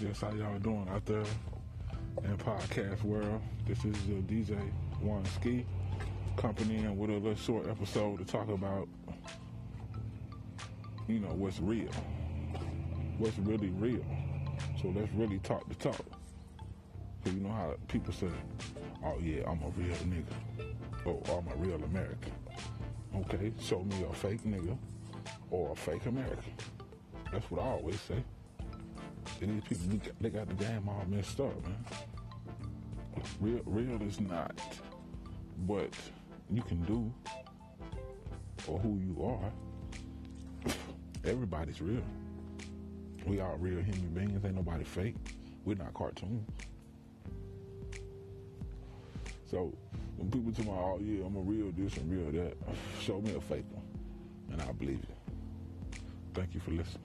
Just how y'all doing out there in podcast world? This is DJ One Ski company and with a little short episode to talk about, you know, what's real, what's really real. So let's really talk the talk. You know how people say, "Oh yeah, I'm a real nigga," or "I'm a real American." Okay, show me a fake nigga or a fake American. That's what I always say. And these people, they got the game all messed up, man. Real, real is not what you can do or who you are. Everybody's real. We all real human beings. Ain't nobody fake. We're not cartoons. So when people tell me, oh yeah, I'm a real this and real that, show me a fake one, and I believe you. Thank you for listening.